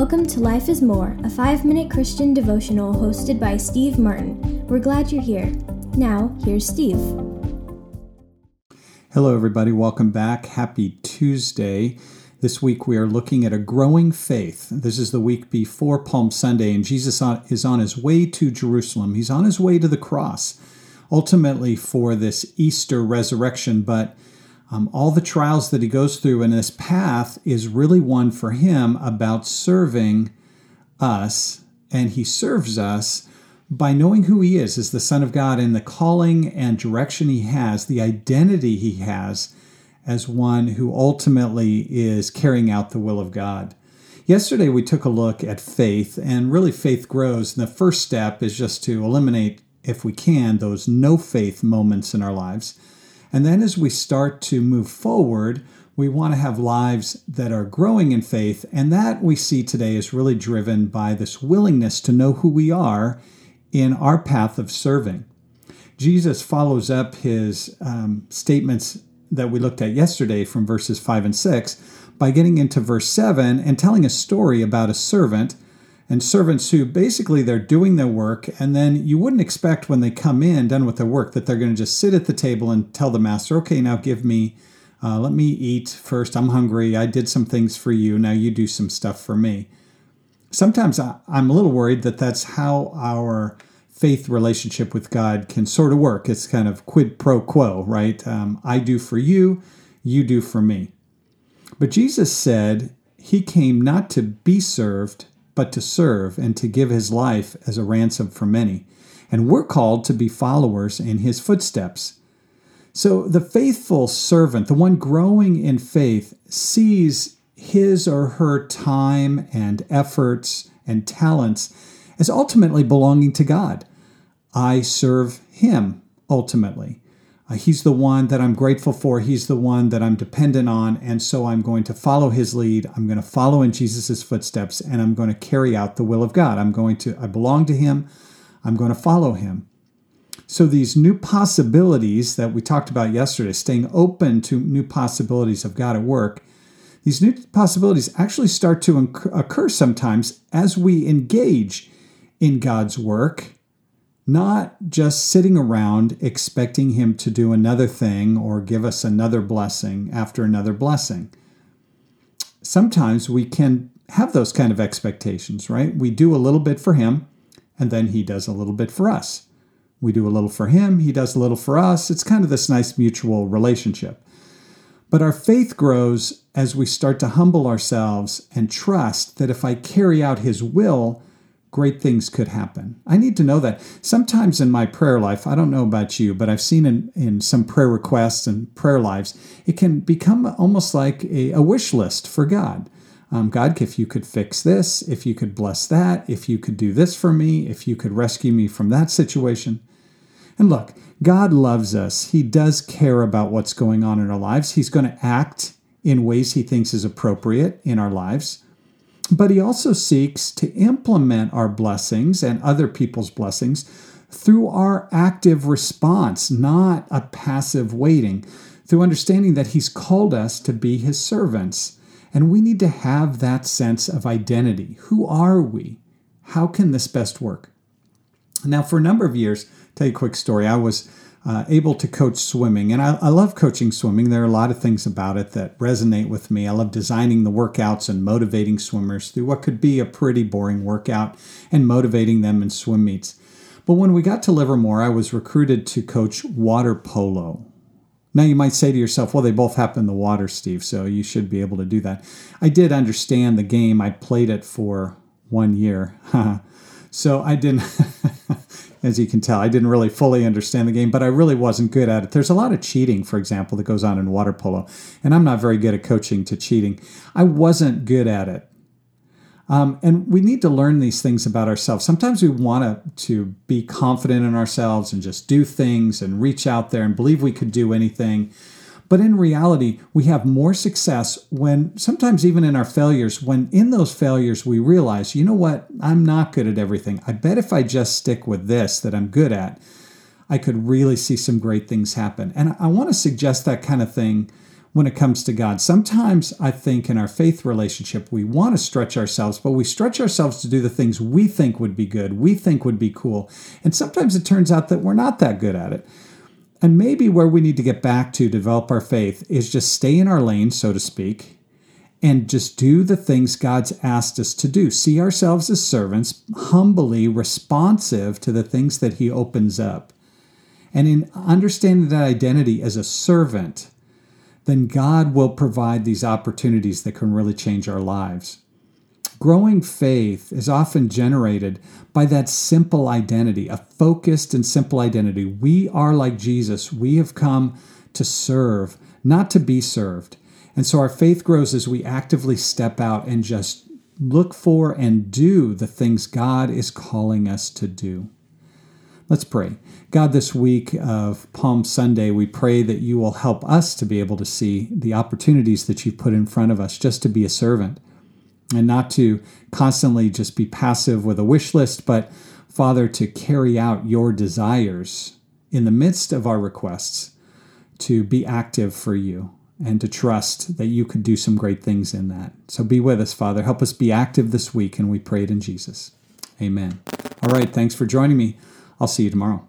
Welcome to Life is More, a five minute Christian devotional hosted by Steve Martin. We're glad you're here. Now, here's Steve. Hello, everybody. Welcome back. Happy Tuesday. This week we are looking at a growing faith. This is the week before Palm Sunday, and Jesus is on his way to Jerusalem. He's on his way to the cross, ultimately for this Easter resurrection, but um, all the trials that he goes through in this path is really one for him about serving us, and he serves us by knowing who he is as the Son of God and the calling and direction he has, the identity he has as one who ultimately is carrying out the will of God. Yesterday, we took a look at faith, and really, faith grows. And the first step is just to eliminate, if we can, those no faith moments in our lives and then as we start to move forward, we want to have lives that are growing in faith. And that we see today is really driven by this willingness to know who we are in our path of serving. Jesus follows up his um, statements that we looked at yesterday from verses 5 and 6 by getting into verse 7 and telling a story about a servant and servants who basically they're doing their work and then you wouldn't expect when they come in done with their work that they're going to just sit at the table and tell the master okay now give me uh, let me eat first. I'm hungry. I did some things for you. Now you do some stuff for me. Sometimes I, i'm a little worried that that's how our faith relationship with god can sort of work. It's kind of quid pro quo right? Um, i do for you you do for me. But jesus said he came not to be served but to serve and to give his life as a ransom for many. And we're called to be followers in his footsteps. So the faithful servant, the one growing in faith, sees his or her time and efforts and talents as ultimately belonging to God. I serve him ultimately. Uh, he's the one that I'm grateful for. He's the one that I'm dependent on. And so I'm going to follow his lead. I'm going to follow in Jesus' footsteps and I'm going to carry out the will of God. I'm going to, I belong to him. I'm going to follow him. So these new possibilities that we talked about yesterday, staying open to new possibilities of God at work, these new possibilities actually start to occur sometimes as we engage in God's work not just sitting around expecting Him to do another thing or give us another blessing after another blessing. Sometimes we can have those kind of expectations, right? We do a little bit for Him, and then He does a little bit for us. We do a little for Him, He does a little for us. It's kind of this nice mutual relationship. But our faith grows as we start to humble ourselves and trust that if I carry out His will, great things could happen. I need to know that. Sometimes in my prayer life, I don't know about you, but I've seen in, in some prayer requests and prayer lives, it can become almost like a, a wish list for God. Um, God, if you could fix this, if you could bless that, if you could do this for me, if you could rescue me from that situation. And look, God loves us. He does care about what's going on in our lives. He's going to act in ways he thinks is appropriate in our lives but he also seeks to implement our blessings and other people's blessings through our active response, not a passive waiting, through understanding that he's called us to be his servants. And we need to have that sense of identity. Who are we? How can this best work? Now, for a number of years, tell you a quick story. I was uh, able to coach swimming. And I, I, love coaching swimming. There are a lot of things about it that resonate with me. I love designing the workouts and motivating swimmers through what could be a pretty boring workout and motivating them in swim meets. But when we got to Livermore, I was recruited to coach water polo. Now you might say to yourself, well, they both happen in the water, Steve, so you should be able to do that. I did understand the game. I played it for one year. so I didn't as you can tell. I didn't really fully understand the game, but I really wasn't good at it. There's a lot of cheating, for example, that goes on in water polo, and I'm not very good at coaching to cheating. I wasn't good at it. Um, and we need to learn these things about ourselves. Sometimes we want to, to be confident in ourselves and just do things and reach out there and believe we could do anything. But in reality, we have more success when sometimes even in our failures, when in those failures we realize, you know what, I'm not good at everything. I bet if I just stick with this that I'm good at, I could really see some great things happen. And I want to suggest that kind of thing when it comes to God. Sometimes I think in our faith relationship, we want to stretch ourselves, but we stretch ourselves to do the things we think would be good, we think would be cool. And sometimes it turns out that we're not that good at it. And maybe where we need to get back to develop our faith is just stay in our lane, so to speak, and just do the things God's asked us to do. See ourselves as servants, humbly responsive to the things that He opens up. And in understanding that identity as a servant, then God will provide these opportunities that can really change our lives. Growing faith is often generated by that simple identity, a focused and simple identity. We are like Jesus. We have come to serve, not to be served. And so our faith grows as we actively step out and just look for and do the things God is calling us to do. Let's pray. God, this week of Palm Sunday, we pray that you will help us to be able to see the opportunities that you've put in front of us just to be a servant and not to constantly just be passive with a wish list, but Father, to carry out your desires in the midst of our requests, to be active for you and to trust that you could do some great things in that. So be with us, Father. Help us be active this week, and we pray it in Jesus. Amen. All right, thanks for joining me. I'll see you tomorrow.